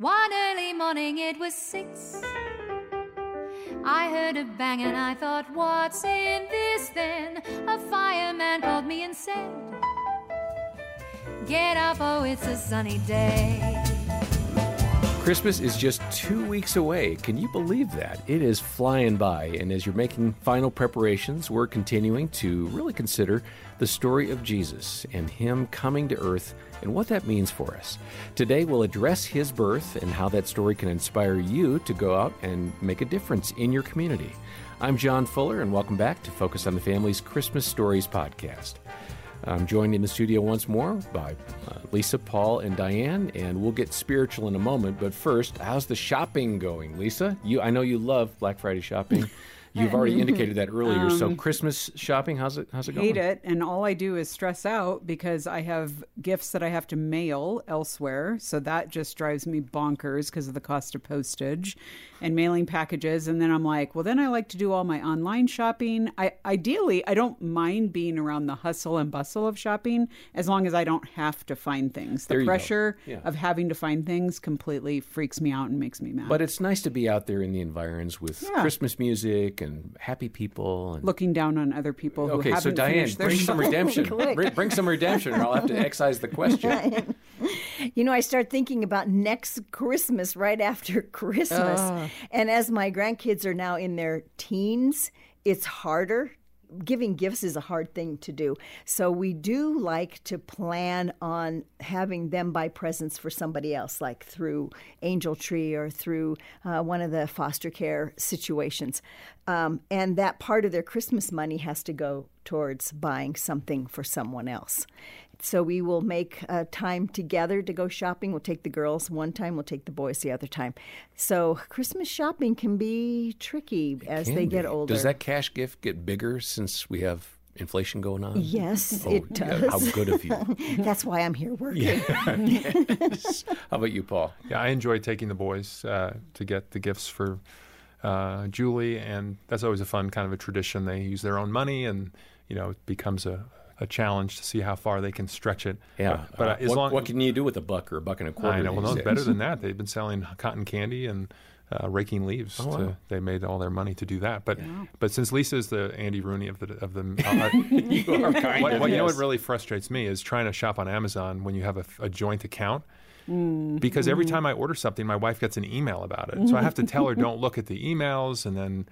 One early morning, it was six. I heard a bang and I thought, what's in this then? A fireman called me and said, Get up, oh, it's a sunny day. Christmas is just two weeks away. Can you believe that? It is flying by. And as you're making final preparations, we're continuing to really consider the story of Jesus and Him coming to earth and what that means for us. Today, we'll address His birth and how that story can inspire you to go out and make a difference in your community. I'm John Fuller, and welcome back to Focus on the Family's Christmas Stories podcast. I'm joined in the studio once more by uh, Lisa, Paul, and Diane, and we'll get spiritual in a moment. But first, how's the shopping going, Lisa? You, I know you love Black Friday shopping. You've already indicated that earlier. Um, so Christmas shopping, how's it? How's it going? Hate it, and all I do is stress out because I have gifts that I have to mail elsewhere. So that just drives me bonkers because of the cost of postage and mailing packages. And then I'm like, well, then I like to do all my online shopping. I ideally I don't mind being around the hustle and bustle of shopping as long as I don't have to find things. The pressure yeah. of having to find things completely freaks me out and makes me mad. But it's nice to be out there in the environs with yeah. Christmas music and happy people and looking down on other people who okay, haven't so Diane, bring some redemption. bring, bring, some redemption, or I'll have to excise the question. you know, I start thinking about next Christmas right after Christmas, uh. and as my grandkids are now in their teens, it's harder giving gifts is a hard thing to do. So we do like to plan on having them buy presents for somebody else, like through Angel Tree or through uh, one of the foster care situations. Um, and that part of their Christmas money has to go towards buying something for someone else. So we will make a time together to go shopping. We'll take the girls one time, we'll take the boys the other time. So Christmas shopping can be tricky it as they be. get older. Does that cash gift get bigger since we have inflation going on? Yes, oh, it does. how good of you. That's why I'm here working. Yes. How about you, Paul? Yeah, I enjoy taking the boys uh, to get the gifts for uh, Julie, and that's always a fun kind of a tradition. They use their own money, and you know, it becomes a, a challenge to see how far they can stretch it. Yeah, but, but uh, what, long, what, can you do with a buck or a buck and a quarter? I know. Well, no, it's better than that. They've been selling cotton candy and uh, raking leaves. Oh, to, wow. They made all their money to do that. But yeah. but since Lisa's the Andy Rooney of the of the, uh, you are kind what, of, what, yes. you know what really frustrates me is trying to shop on Amazon when you have a, a joint account. Mm-hmm. Because every time I order something, my wife gets an email about it. So I have to tell her, don't look at the emails, and then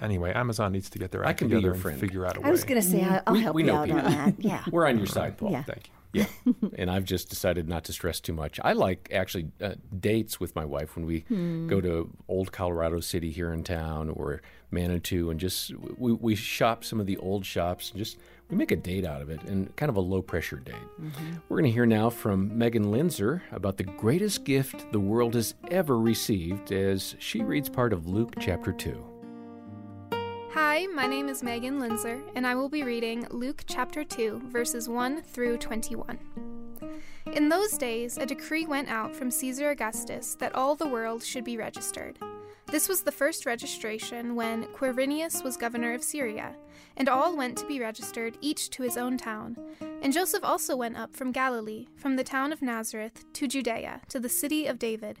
anyway, Amazon needs to get their act I can together be your and friend. figure out a way. I was going to say, I'll we, help we you out people. on that. Yeah, we're on your side, Paul. Yeah. Thank you. Yeah, and I've just decided not to stress too much. I like actually uh, dates with my wife when we hmm. go to old Colorado City here in town or Manitou, and just we, we shop some of the old shops and just we make a date out of it and kind of a low pressure date. Mm-hmm. We're going to hear now from Megan Linzer about the greatest gift the world has ever received as she reads part of Luke chapter 2. Hi, my name is Megan Linzer, and I will be reading Luke chapter 2, verses 1 through 21. In those days, a decree went out from Caesar Augustus that all the world should be registered. This was the first registration when Quirinius was governor of Syria, and all went to be registered, each to his own town. And Joseph also went up from Galilee, from the town of Nazareth, to Judea, to the city of David,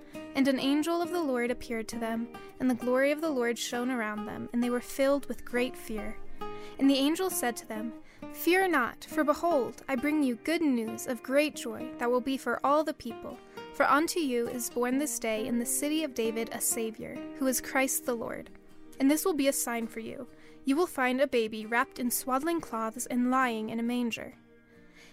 And an angel of the Lord appeared to them, and the glory of the Lord shone around them, and they were filled with great fear. And the angel said to them, Fear not, for behold, I bring you good news of great joy that will be for all the people. For unto you is born this day in the city of David a Savior, who is Christ the Lord. And this will be a sign for you. You will find a baby wrapped in swaddling cloths and lying in a manger.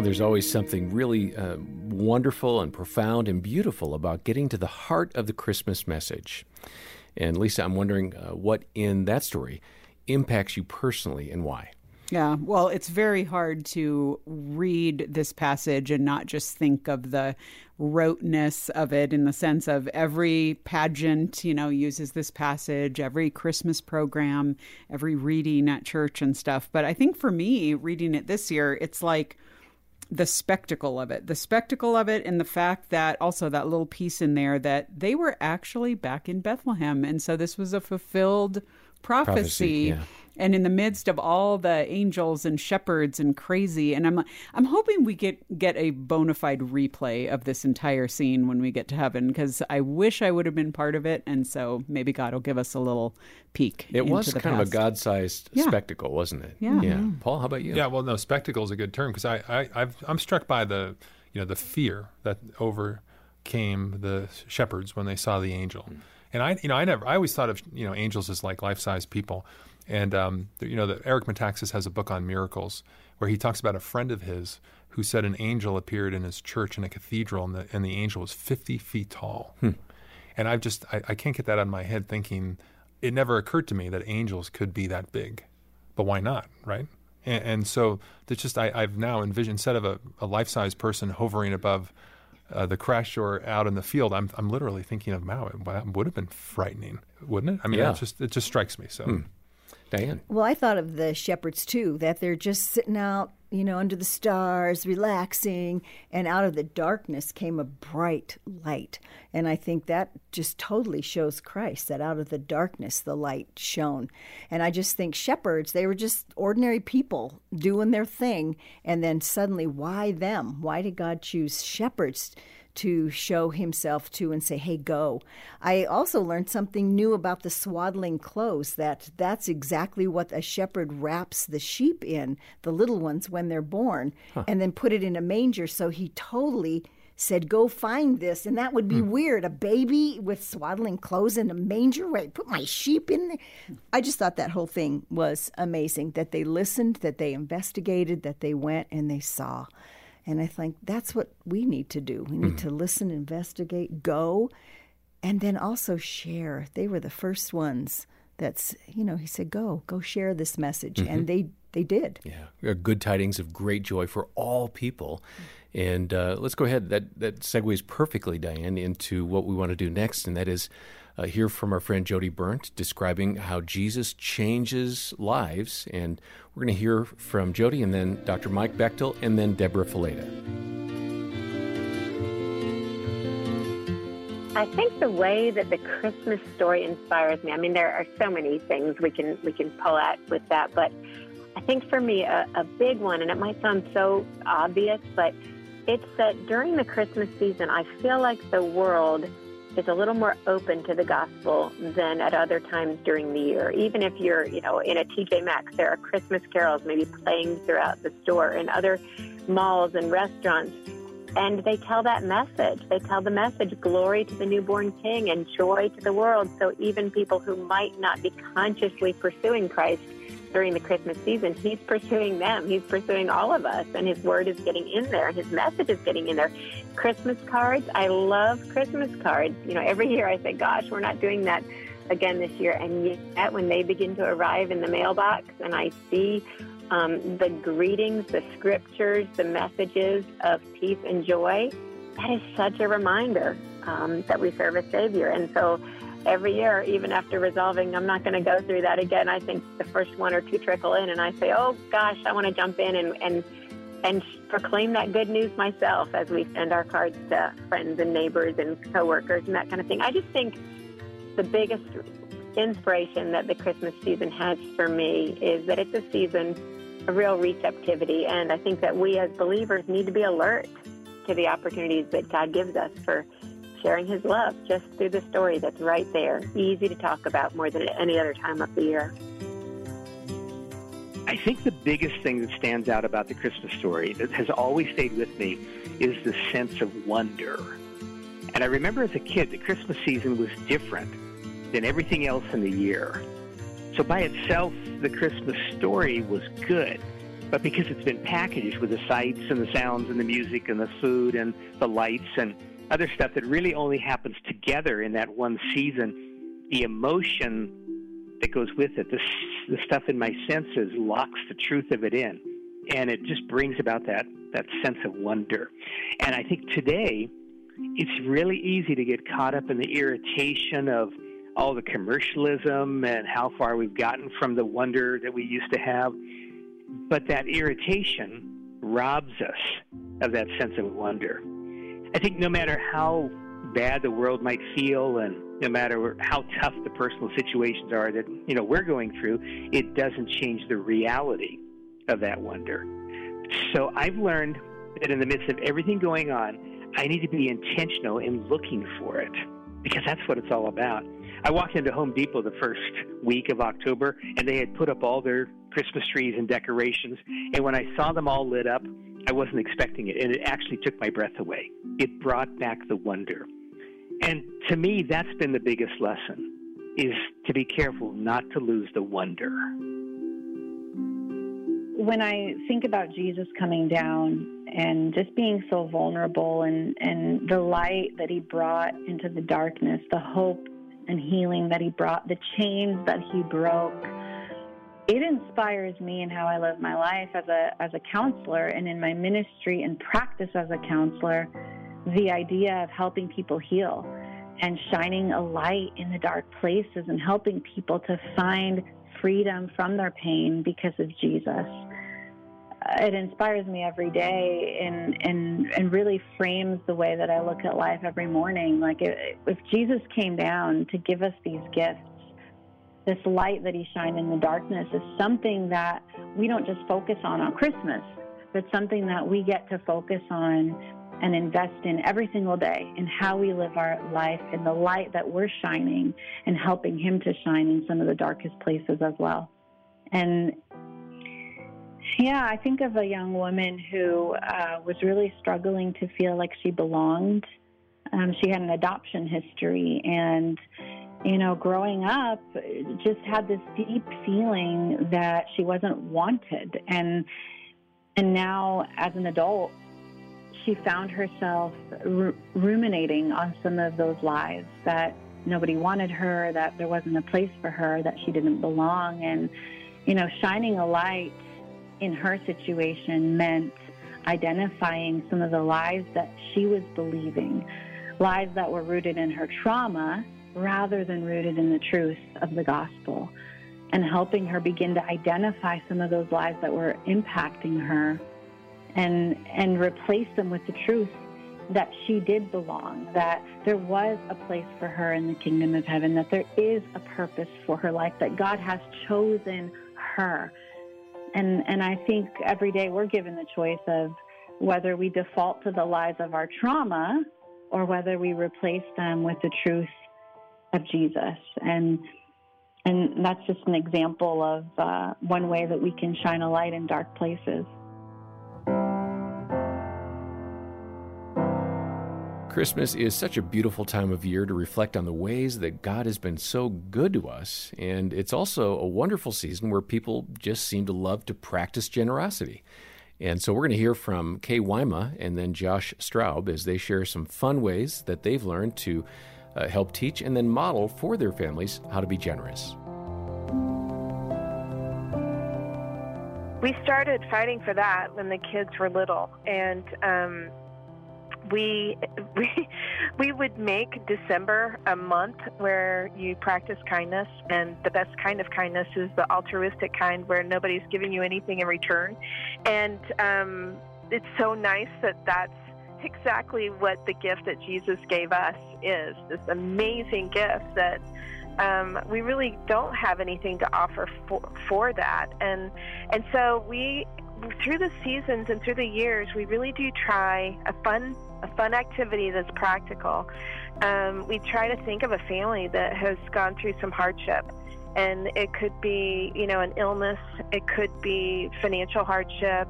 Well, there's always something really uh, wonderful and profound and beautiful about getting to the heart of the Christmas message. And Lisa, I'm wondering uh, what in that story impacts you personally and why. Yeah, well, it's very hard to read this passage and not just think of the roteness of it in the sense of every pageant, you know, uses this passage, every Christmas program, every reading at church and stuff. But I think for me, reading it this year, it's like the spectacle of it, the spectacle of it, and the fact that also that little piece in there that they were actually back in Bethlehem. And so this was a fulfilled prophecy. prophecy yeah and in the midst of all the angels and shepherds and crazy and i'm i'm hoping we get get a bona fide replay of this entire scene when we get to heaven because i wish i would have been part of it and so maybe god will give us a little peek it was kind past. of a god-sized yeah. spectacle wasn't it yeah. yeah paul how about you yeah well no spectacle is a good term because I, I I've, i'm struck by the you know the fear that overcame the shepherds when they saw the angel mm. and i you know i never i always thought of you know angels as like life-size people and um, you know, the, Eric Metaxas has a book on miracles where he talks about a friend of his who said an angel appeared in his church in a cathedral, and the, and the angel was 50 feet tall. Hmm. And I've just I, I can't get that out of my head. Thinking it never occurred to me that angels could be that big, but why not, right? And, and so it's just I, have now envisioned instead of a, a life size person hovering above uh, the crèche or out in the field, I'm I'm literally thinking of wow, that would have been frightening, wouldn't it? I mean, yeah. just it just strikes me so. Hmm. Diane. Well, I thought of the shepherds too, that they're just sitting out, you know, under the stars, relaxing, and out of the darkness came a bright light. And I think that just totally shows Christ, that out of the darkness the light shone. And I just think shepherds, they were just ordinary people doing their thing. And then suddenly, why them? Why did God choose shepherds? To show himself to and say, "Hey, go." I also learned something new about the swaddling clothes. That that's exactly what a shepherd wraps the sheep in, the little ones when they're born, huh. and then put it in a manger. So he totally said, "Go find this," and that would be mm. weird. A baby with swaddling clothes in a manger. Wait, put my sheep in there. I just thought that whole thing was amazing. That they listened, that they investigated, that they went and they saw. And I think that's what we need to do. We need mm. to listen, investigate, go, and then also share. They were the first ones that's, you know, he said, go, go share this message. Mm-hmm. And they, they did. Yeah. Good tidings of great joy for all people. And uh, let's go ahead. That, that segues perfectly, Diane, into what we want to do next, and that is uh, hear from our friend Jodie Berndt describing how Jesus changes lives. And we're going to hear from Jodie and then Dr. Mike Bechtle and then Deborah Fileta. I think the way that the Christmas story inspires me, I mean, there are so many things we can we can pull at with that, but I think for me, a, a big one, and it might sound so obvious, but it's that during the Christmas season, I feel like the world is a little more open to the gospel than at other times during the year. Even if you're, you know, in a TJ Maxx, there are Christmas carols maybe playing throughout the store and other malls and restaurants. And they tell that message. They tell the message, glory to the newborn king and joy to the world. So even people who might not be consciously pursuing Christ during the Christmas season, he's pursuing them. He's pursuing all of us, and his word is getting in there. His message is getting in there. Christmas cards, I love Christmas cards. You know, every year I say, gosh, we're not doing that again this year. And yet, when they begin to arrive in the mailbox and I see um, the greetings, the scriptures, the messages of peace and joy, that is such a reminder um, that we serve a Savior. And so, every year, even after resolving, I'm not going to go through that again. I think the first one or two trickle in, and I say, oh gosh, I want to jump in and, and and proclaim that good news myself as we send our cards to friends and neighbors and coworkers and that kind of thing. I just think the biggest inspiration that the Christmas season has for me is that it's a season of real receptivity. And I think that we as believers need to be alert to the opportunities that God gives us for sharing His love just through the story that's right there, easy to talk about more than any other time of the year. I think the biggest thing that stands out about the Christmas story that has always stayed with me is the sense of wonder. And I remember as a kid, the Christmas season was different than everything else in the year. So by itself, the Christmas story was good. But because it's been packaged with the sights and the sounds and the music and the food and the lights and other stuff that really only happens together in that one season, the emotion that goes with it, the, the stuff in my senses locks the truth of it in. And it just brings about that, that sense of wonder. And I think today, it's really easy to get caught up in the irritation of all the commercialism and how far we've gotten from the wonder that we used to have. But that irritation robs us of that sense of wonder. I think no matter how bad the world might feel and no matter how tough the personal situations are that you know we're going through, it doesn't change the reality of that wonder. So I've learned that in the midst of everything going on, I need to be intentional in looking for it because that's what it's all about. I walked into Home Depot the first week of October, and they had put up all their Christmas trees and decorations. And when I saw them all lit up, I wasn't expecting it, and it actually took my breath away. It brought back the wonder. And to me, that's been the biggest lesson: is to be careful not to lose the wonder. When I think about Jesus coming down and just being so vulnerable and, and the light that he brought into the darkness, the hope and healing that he brought, the chains that he broke. It inspires me in how I live my life as a as a counselor and in my ministry and practice as a counselor, the idea of helping people heal and shining a light in the dark places and helping people to find freedom from their pain because of Jesus uh, it inspires me every day and and and really frames the way that I look at life every morning. Like if Jesus came down to give us these gifts, this light that He shined in the darkness is something that we don't just focus on on Christmas, but something that we get to focus on and invest in every single day in how we live our life in the light that we're shining and helping Him to shine in some of the darkest places as well. And yeah, I think of a young woman who uh, was really struggling to feel like she belonged. Um, she had an adoption history, and you know, growing up, just had this deep feeling that she wasn't wanted, and and now as an adult, she found herself r- ruminating on some of those lies that nobody wanted her, that there wasn't a place for her, that she didn't belong, and you know, shining a light in her situation meant identifying some of the lies that she was believing, lies that were rooted in her trauma rather than rooted in the truth of the gospel, and helping her begin to identify some of those lies that were impacting her and and replace them with the truth that she did belong, that there was a place for her in the kingdom of heaven, that there is a purpose for her life, that God has chosen her. And, and I think every day we're given the choice of whether we default to the lies of our trauma or whether we replace them with the truth of Jesus. And, and that's just an example of uh, one way that we can shine a light in dark places. Christmas is such a beautiful time of year to reflect on the ways that God has been so good to us. And it's also a wonderful season where people just seem to love to practice generosity. And so we're going to hear from Kay Wyma and then Josh Straub as they share some fun ways that they've learned to uh, help teach and then model for their families how to be generous. We started fighting for that when the kids were little. And um, we we we would make December a month where you practice kindness, and the best kind of kindness is the altruistic kind where nobody's giving you anything in return, and um, it's so nice that exactly what the gift that Jesus gave us is this amazing gift that um, we really don't have anything to offer for, for that. And and so we through the seasons and through the years, we really do try a fun a fun activity that's practical. Um, we try to think of a family that has gone through some hardship. And it could be, you know, an illness. It could be financial hardship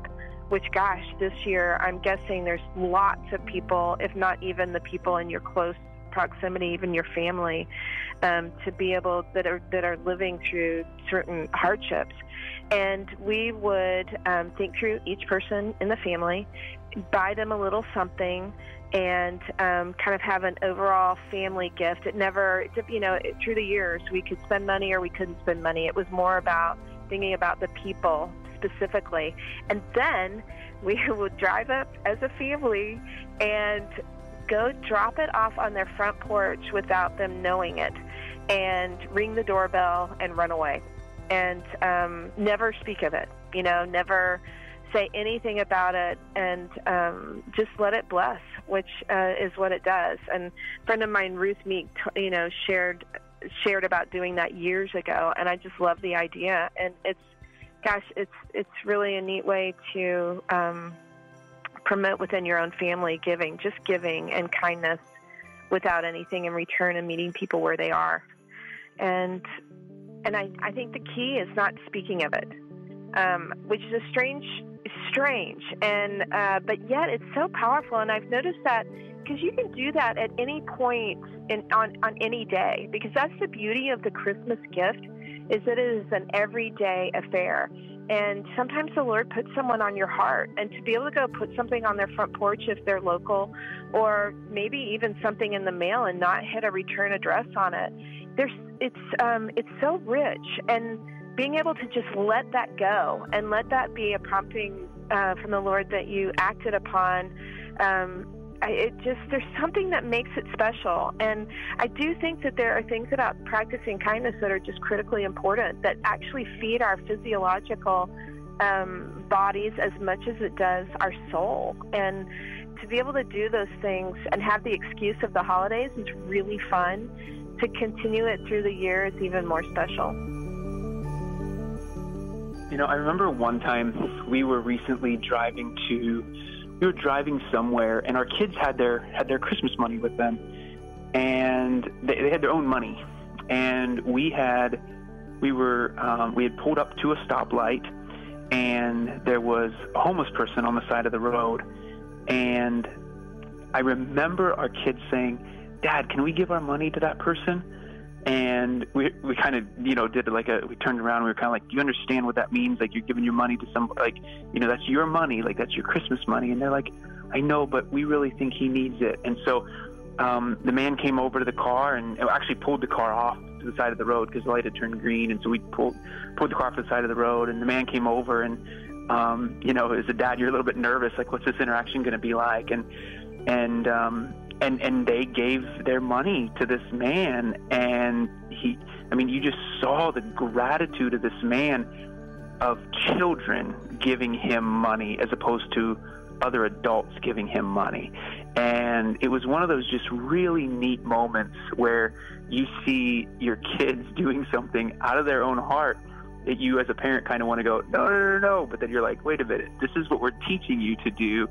which gosh this year i'm guessing there's lots of people if not even the people in your close proximity even your family um, to be able that are that are living through certain hardships and we would um, think through each person in the family, buy them a little something, and um, kind of have an overall family gift. It never, you know, through the years, we could spend money or we couldn't spend money. It was more about thinking about the people specifically. And then we would drive up as a family and go drop it off on their front porch without them knowing it and ring the doorbell and run away and um, never speak of it. You know, never say anything about it, and um, just let it bless, which uh, is what it does. And a friend of mine, Ruth Meek, you know, shared shared about doing that years ago, and I just love the idea. And it's, gosh, it's it's really a neat way to um, promote within your own family giving, just giving and kindness without anything in return, and meeting people where they are. And and I, I think the key is not speaking of it, um, which is a strange, strange, and uh, but yet it's so powerful. And I've noticed that because you can do that at any point in on on any day, because that's the beauty of the Christmas gift, is that it is an everyday affair. And sometimes the Lord puts someone on your heart, and to be able to go put something on their front porch if they're local, or maybe even something in the mail and not hit a return address on it there's it's um, it's so rich, and being able to just let that go and let that be a prompting uh, from the Lord that you acted upon. Um, I, it just there's something that makes it special, and I do think that there are things about practicing kindness that are just critically important that actually feed our physiological um, bodies as much as it does our soul. And to be able to do those things and have the excuse of the holidays is really fun to continue it through the year is even more special. You know, I remember one time we were recently driving to we were driving somewhere and our kids had their had their Christmas money with them and they, they had their own money and we had we were um, we had pulled up to a stoplight and there was a homeless person on the side of the road and I remember our kids saying Dad, can we give our money to that person? And we we kind of you know did like a we turned around we were kind of like, you understand what that means? Like you're giving your money to some like you know that's your money, like that's your Christmas money. And they're like, I know, but we really think he needs it. And so um, the man came over to the car and actually pulled the car off to the side of the road because the light had turned green. And so we pulled pulled the car off to the side of the road. And the man came over and um, you know, as a dad, you're a little bit nervous, like what's this interaction going to be like? And and um, and and they gave their money to this man and he i mean you just saw the gratitude of this man of children giving him money as opposed to other adults giving him money. And it was one of those just really neat moments where you see your kids doing something out of their own heart that you as a parent kind of want to go no no no no but then you're like wait a minute. This is what we're teaching you to do.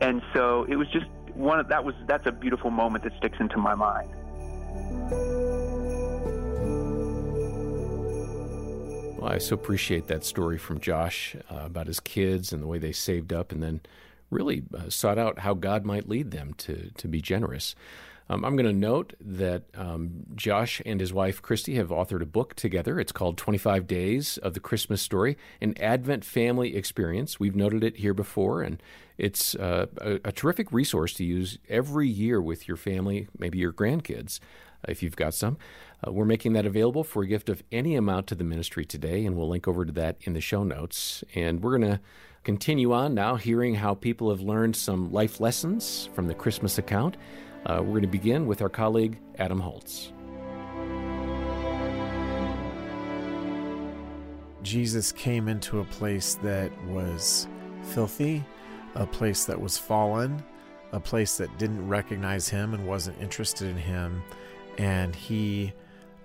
And so it was just one of, that was that's a beautiful moment that sticks into my mind. Well, I so appreciate that story from Josh uh, about his kids and the way they saved up and then really uh, sought out how God might lead them to to be generous. Um, I'm going to note that um, Josh and his wife Christi have authored a book together. It's called 25 Days of the Christmas Story, an Advent family experience. We've noted it here before, and it's uh, a, a, terrific resource to use every year with your family, maybe your grandkids, uh, if you've got some. Uh, we're making that available for a gift of any amount to the ministry today, and we'll link over to that in the show notes. And we're going to continue on now, hearing how people have learned some life lessons from the Christmas account. Uh, we're going to begin with our colleague, Adam Holz. Jesus came into a place that was filthy, a place that was fallen, a place that didn't recognize him and wasn't interested in him. And he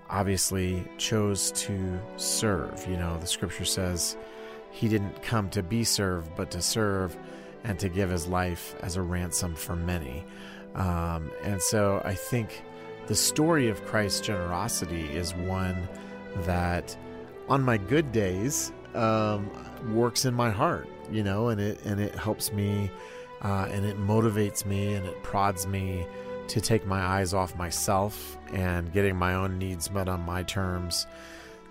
obviously chose to serve. You know, the scripture says he didn't come to be served, but to serve and to give his life as a ransom for many. Um, and so I think the story of Christ's generosity is one that, on my good days, um, works in my heart, you know, and it and it helps me, uh, and it motivates me, and it prods me to take my eyes off myself and getting my own needs met on my terms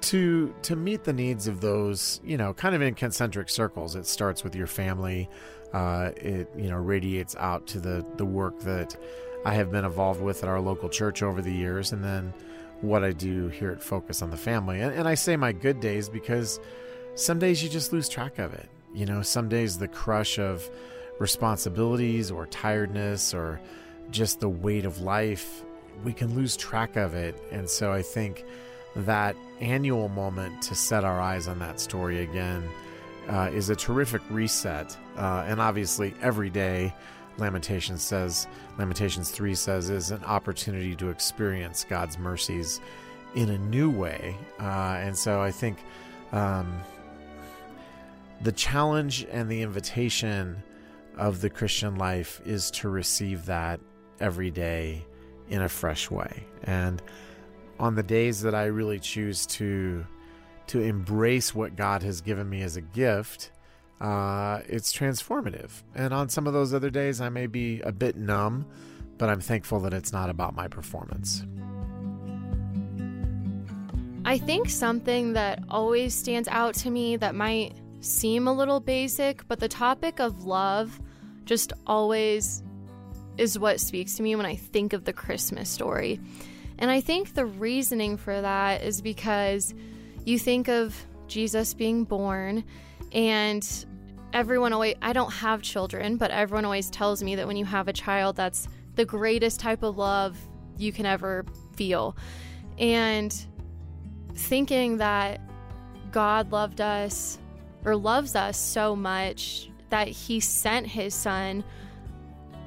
to to meet the needs of those you know kind of in concentric circles. It starts with your family. Uh, it you know radiates out to the the work that I have been involved with at our local church over the years and then what I do here at Focus on the Family. And, and I say my good days because some days you just lose track of it you know some days the crush of responsibilities or tiredness or just the weight of life we can lose track of it and so I think that annual moment to set our eyes on that story again uh, is a terrific reset. Uh, and obviously, every day, Lamentations says, Lamentations 3 says, is an opportunity to experience God's mercies in a new way. Uh, and so I think um, the challenge and the invitation of the Christian life is to receive that every day in a fresh way. And on the days that I really choose to to embrace what God has given me as a gift, uh, it's transformative. And on some of those other days, I may be a bit numb, but I'm thankful that it's not about my performance. I think something that always stands out to me that might seem a little basic, but the topic of love just always is what speaks to me when I think of the Christmas story. And I think the reasoning for that is because you think of Jesus being born, and everyone always, I don't have children, but everyone always tells me that when you have a child, that's the greatest type of love you can ever feel. And thinking that God loved us or loves us so much that he sent his son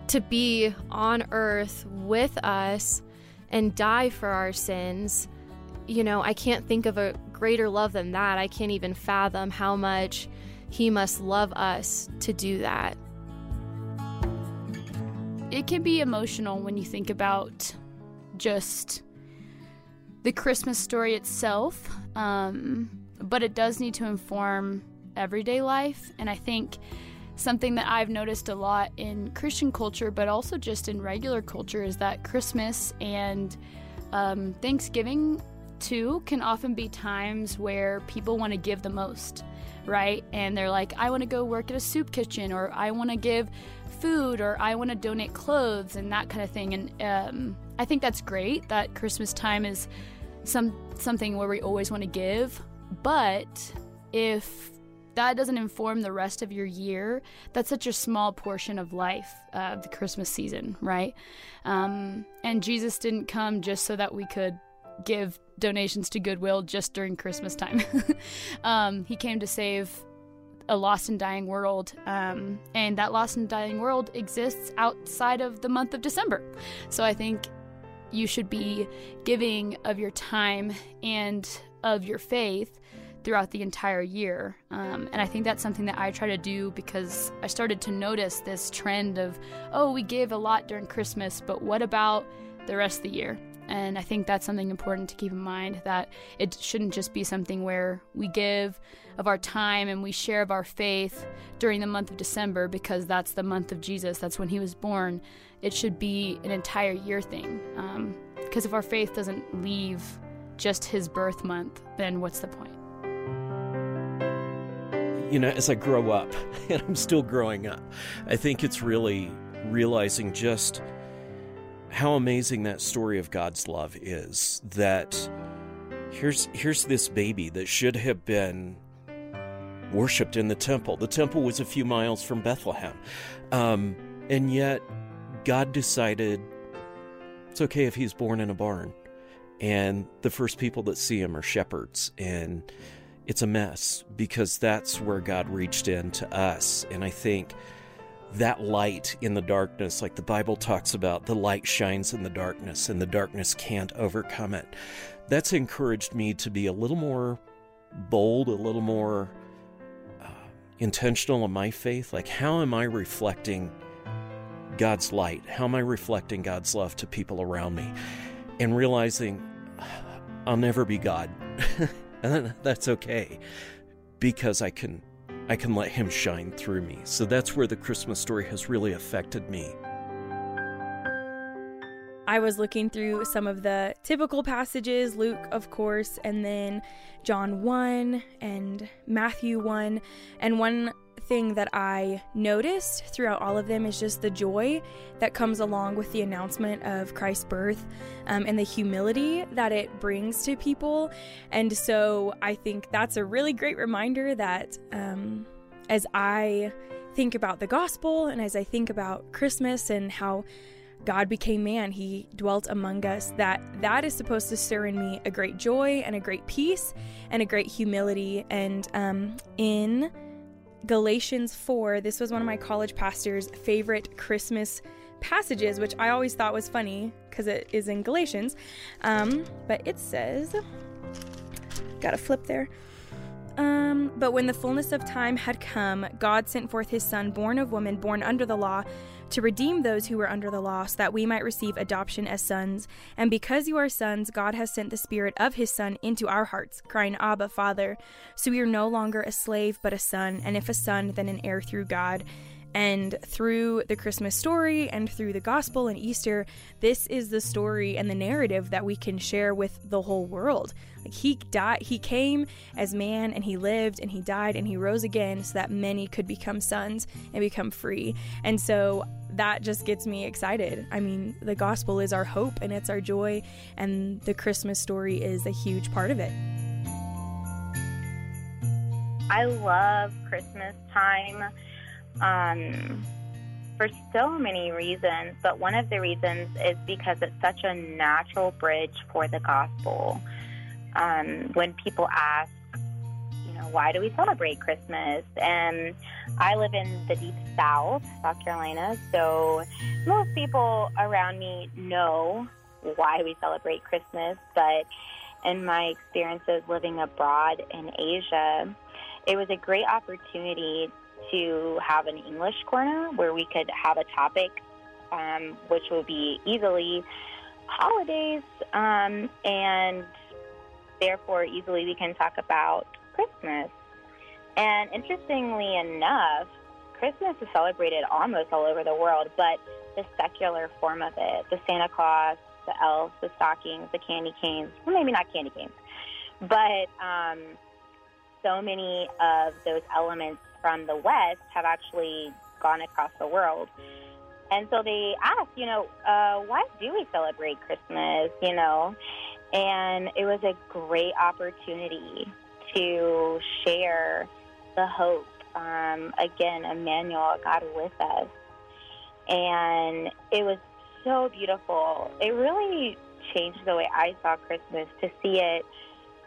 to be on earth with us and die for our sins. You know, I can't think of a greater love than that. I can't even fathom how much He must love us to do that. It can be emotional when you think about just the Christmas story itself, um, but it does need to inform everyday life. And I think something that I've noticed a lot in Christian culture, but also just in regular culture, is that Christmas and um, Thanksgiving too can often be times where people want to give the most, right? And they're like, I want to go work at a soup kitchen, or I want to give food, or I want to donate clothes, and that kind of thing. And um, I think that's great that Christmas time is some something where we always want to give. But if that doesn't inform the rest of your year, that's such a small portion of life, uh, the Christmas season, right? Um, and Jesus didn't come just so that we could give donations to Goodwill just during Christmas time. um, he came to save a lost and dying world, um, and that lost and dying world exists outside of the month of December. So I think you should be giving of your time and of your faith throughout the entire year. Um, and I think that's something that I try to do because I started to notice this trend of, oh, we give a lot during Christmas, but what about the rest of the year? And I think that's something important to keep in mind that it shouldn't just be something where we give of our time and we share of our faith during the month of December because that's the month of Jesus, that's when he was born. It should be an entire year thing. Because um, if our faith doesn't leave just his birth month, then what's the point? You know, as I grow up, and I'm still growing up, I think it's really realizing just how amazing that story of God's love is. That here's here's this baby that should have been worshipped in the temple. The temple was a few miles from Bethlehem, um, and yet God decided it's okay if he's born in a barn. And the first people that see him are shepherds, and it's a mess because that's where God reached in to us. And I think that light in the darkness, like the Bible talks about, the light shines in the darkness and the darkness can't overcome it. That's encouraged me to be a little more bold, a little more uh, intentional in my faith. Like, how am I reflecting God's light? How am I reflecting God's love to people around me? And realizing I'll never be God. and that's okay because I can I can let him shine through me. So that's where the Christmas story has really affected me. I was looking through some of the typical passages, Luke, of course, and then John 1 and Matthew 1. And one thing that I noticed throughout all of them is just the joy that comes along with the announcement of Christ's birth um, and the humility that it brings to people. And so I think that's a really great reminder that um, as I think about the gospel and as I think about Christmas and how God became man, he dwelt among us, that that is supposed to stir in me a great joy and a great peace and a great humility. And um, in Galatians 4. This was one of my college pastor's favorite Christmas passages, which I always thought was funny because it is in Galatians. Um, but it says, got to flip there. Um, but when the fullness of time had come, God sent forth his son, born of woman, born under the law to redeem those who were under the law, so that we might receive adoption as sons. And because you are sons, God has sent the Spirit of His Son into our hearts, crying, Abba, Father. So we are no longer a slave, but a son, and if a son, then an heir through God. And through the Christmas story and through the gospel and Easter, this is the story and the narrative that we can share with the whole world. Like he died, he came as man and he lived and he died and he rose again so that many could become sons and become free. And so that just gets me excited. I mean, the gospel is our hope and it's our joy, and the Christmas story is a huge part of it. I love Christmas time um, for so many reasons, but one of the reasons is because it's such a natural bridge for the gospel. Um, when people ask, you know, why do we celebrate Christmas? And I live in the deep south, South Carolina, so most people around me know why we celebrate Christmas, but in my experiences living abroad in Asia, it was a great opportunity to have an English corner where we could have a topic um, which would be easily holidays, um, and therefore easily we can talk about Christmas. And interestingly enough, Christmas is celebrated almost all over the world, but the secular form of it, the Santa Claus, the elves, the stockings, the candy canes, well, maybe not candy canes, but um, so many of those elements from the West have actually gone across the world. And so they ask, you know, uh, why do we celebrate Christmas, you know? And it was a great opportunity to share the hope. Um, again, Emmanuel, God with us. And it was so beautiful. It really changed the way I saw Christmas to see it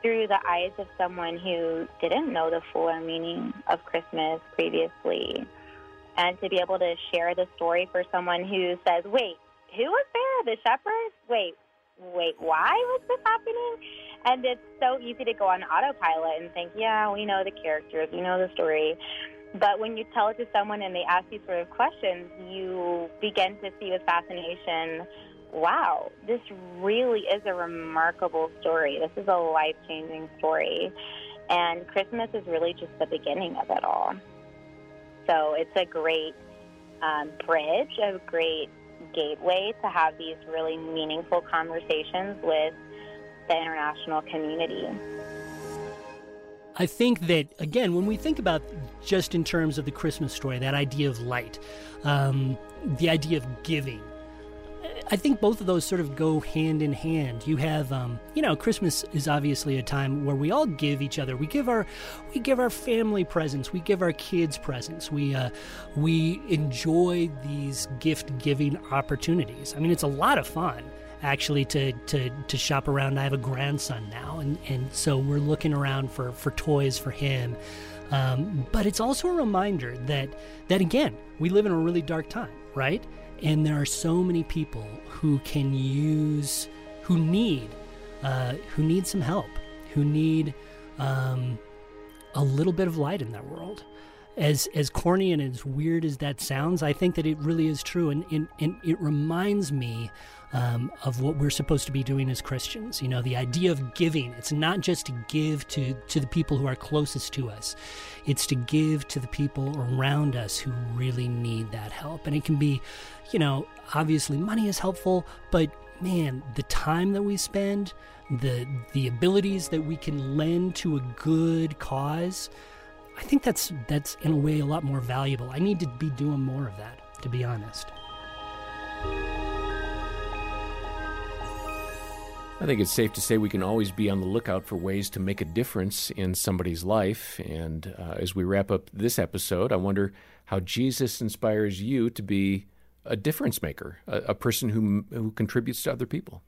through the eyes of someone who didn't know the full meaning of Christmas previously. And to be able to share the story for someone who says, wait, who was there? The shepherds? Wait, wait, why was this happening? And it's so easy to go on autopilot and think, yeah, we know the characters, we know the story. But when you tell it to someone and they ask these sort of questions, you begin to see with fascination wow, this really is a remarkable story. This is a life changing story. And Christmas is really just the beginning of it all. So it's a great um, bridge, a great gateway to have these really meaningful conversations with the international community. I think that, again, when we think about just in terms of the Christmas story, that idea of light, um, the idea of giving, I think both of those sort of go hand in hand. You have, um, you know, Christmas is obviously a time where we all give each other. We give our, we give our family presents. We give our kids presents. We, uh, we enjoy these gift giving opportunities. I mean, it's a lot of fun actually to, to, to shop around. I have a grandson now, and, and so we're looking around for, for toys for him. Um, but it's also a reminder that that again, we live in a really dark time, right? And there are so many people who can use, who need, uh, who need some help, who need um, a little bit of light in their world. As as corny and as weird as that sounds, I think that it really is true, and, and, and it reminds me um, of what we're supposed to be doing as Christians. You know, the idea of giving. It's not just to give to to the people who are closest to us. It's to give to the people around us who really need that help. And it can be, you know, obviously money is helpful, but man, the time that we spend, the the abilities that we can lend to a good cause, I think that's that's in a way a lot more valuable. I need to be doing more of that, to be honest. I think it's safe to say we can always be on the lookout for ways to make a difference in somebody's life. And uh, as we wrap up this episode, I wonder how Jesus inspires you to be a difference maker, a, a person who, who contributes to other people.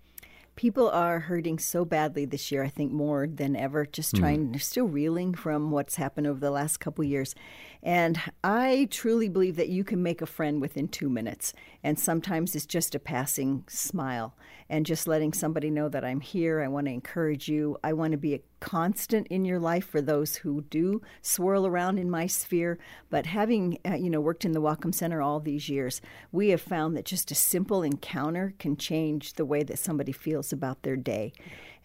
People are hurting so badly this year, I think more than ever, just trying, mm. still reeling from what's happened over the last couple years. And I truly believe that you can make a friend within two minutes. And sometimes it's just a passing smile and just letting somebody know that I'm here. I want to encourage you. I want to be a constant in your life for those who do swirl around in my sphere. But having, uh, you know, worked in the Welcome Center all these years, we have found that just a simple encounter can change the way that somebody feels about their day.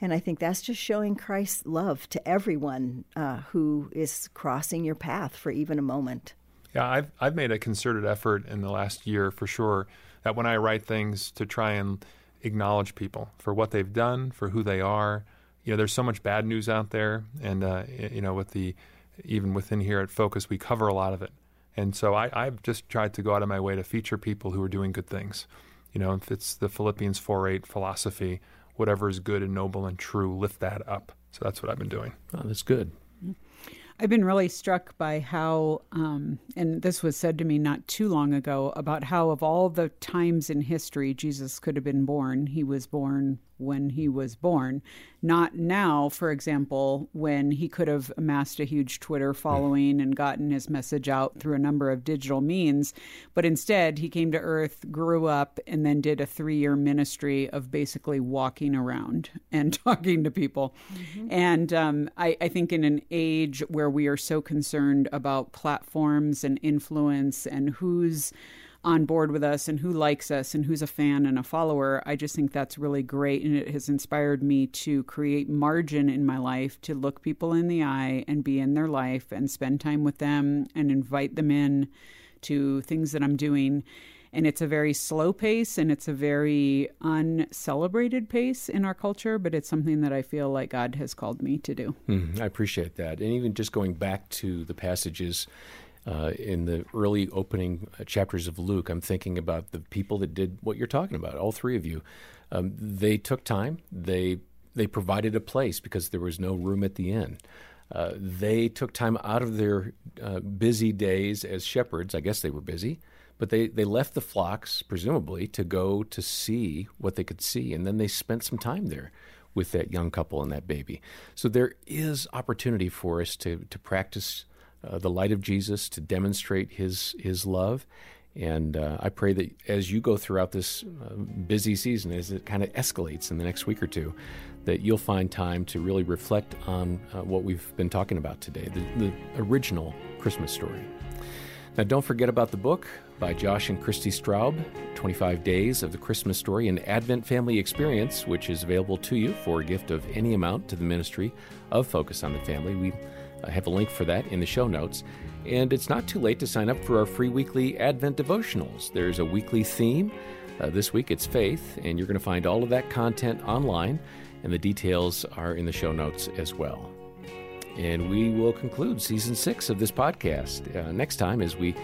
And I think that's just showing Christ's love to everyone uh, who is crossing your path for even a moment. Yeah, I've, I've made a concerted effort in the last year for sure that when I write things to try and acknowledge people for what they've done, for who they are. You know, there's so much bad news out there, and uh, you know, with the even within here at Focus, we cover a lot of it. And so I, I've just tried to go out of my way to feature people who are doing good things. You know, if it's the Philippians 4:8 philosophy, whatever is good and noble and true, lift that up. So that's what I've been doing. Oh, that's good. I've been really struck by how, um, and this was said to me not too long ago, about how of all the times in history Jesus could have been born, he was born when he was born. Not now, for example, when he could have amassed a huge Twitter following and gotten his message out through a number of digital means, but instead he came to Earth, grew up, and then did a three year ministry of basically walking around and talking to people. Mm-hmm. And um, I, I think in an age where we are so concerned about platforms and influence and who's on board with us and who likes us and who's a fan and a follower. I just think that's really great. And it has inspired me to create margin in my life to look people in the eye and be in their life and spend time with them and invite them in to things that I'm doing. And it's a very slow pace and it's a very uncelebrated pace in our culture, but it's something that I feel like God has called me to do. Mm, I appreciate that. And even just going back to the passages uh, in the early opening uh, chapters of Luke, I'm thinking about the people that did what you're talking about. All three of you, um, they took time. They they provided a place because there was no room at the inn. Uh, they took time out of their uh, busy days as shepherds. I guess they were busy, but they, they left the flocks, presumably, to go to see what they could see. And then they spent some time there with that young couple and that baby. So there is opportunity for us to, to practice uh, the light of Jesus to demonstrate His His love. And uh, I pray that as you go throughout this uh, busy season, as it kind of escalates in the next week or two, that you'll find time to really reflect on uh, what we've been talking about today the, the original Christmas story. Now, don't forget about the book by Josh and Christi Straub 25 Days of the Christmas Story and Advent Family Experience, which is available to you for a gift of any amount to the ministry of Focus on the Family. We I have a link for that in the show notes. And it's not too late to sign up for our free weekly Advent devotionals. There's a weekly theme. Uh, this week it's faith, and you're going to find all of that content online, and the details are in the show notes as well. And we will conclude season six of this podcast uh, next time as we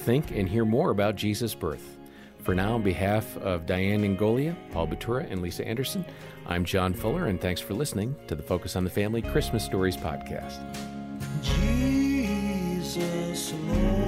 think and hear more about Jesus' birth. For now, on behalf of Diane Ngolia, Paul Batura, and Lisa Anderson, I'm John Fuller, and thanks for listening to the Focus on the Family Christmas Stories podcast. Jesus, Lord.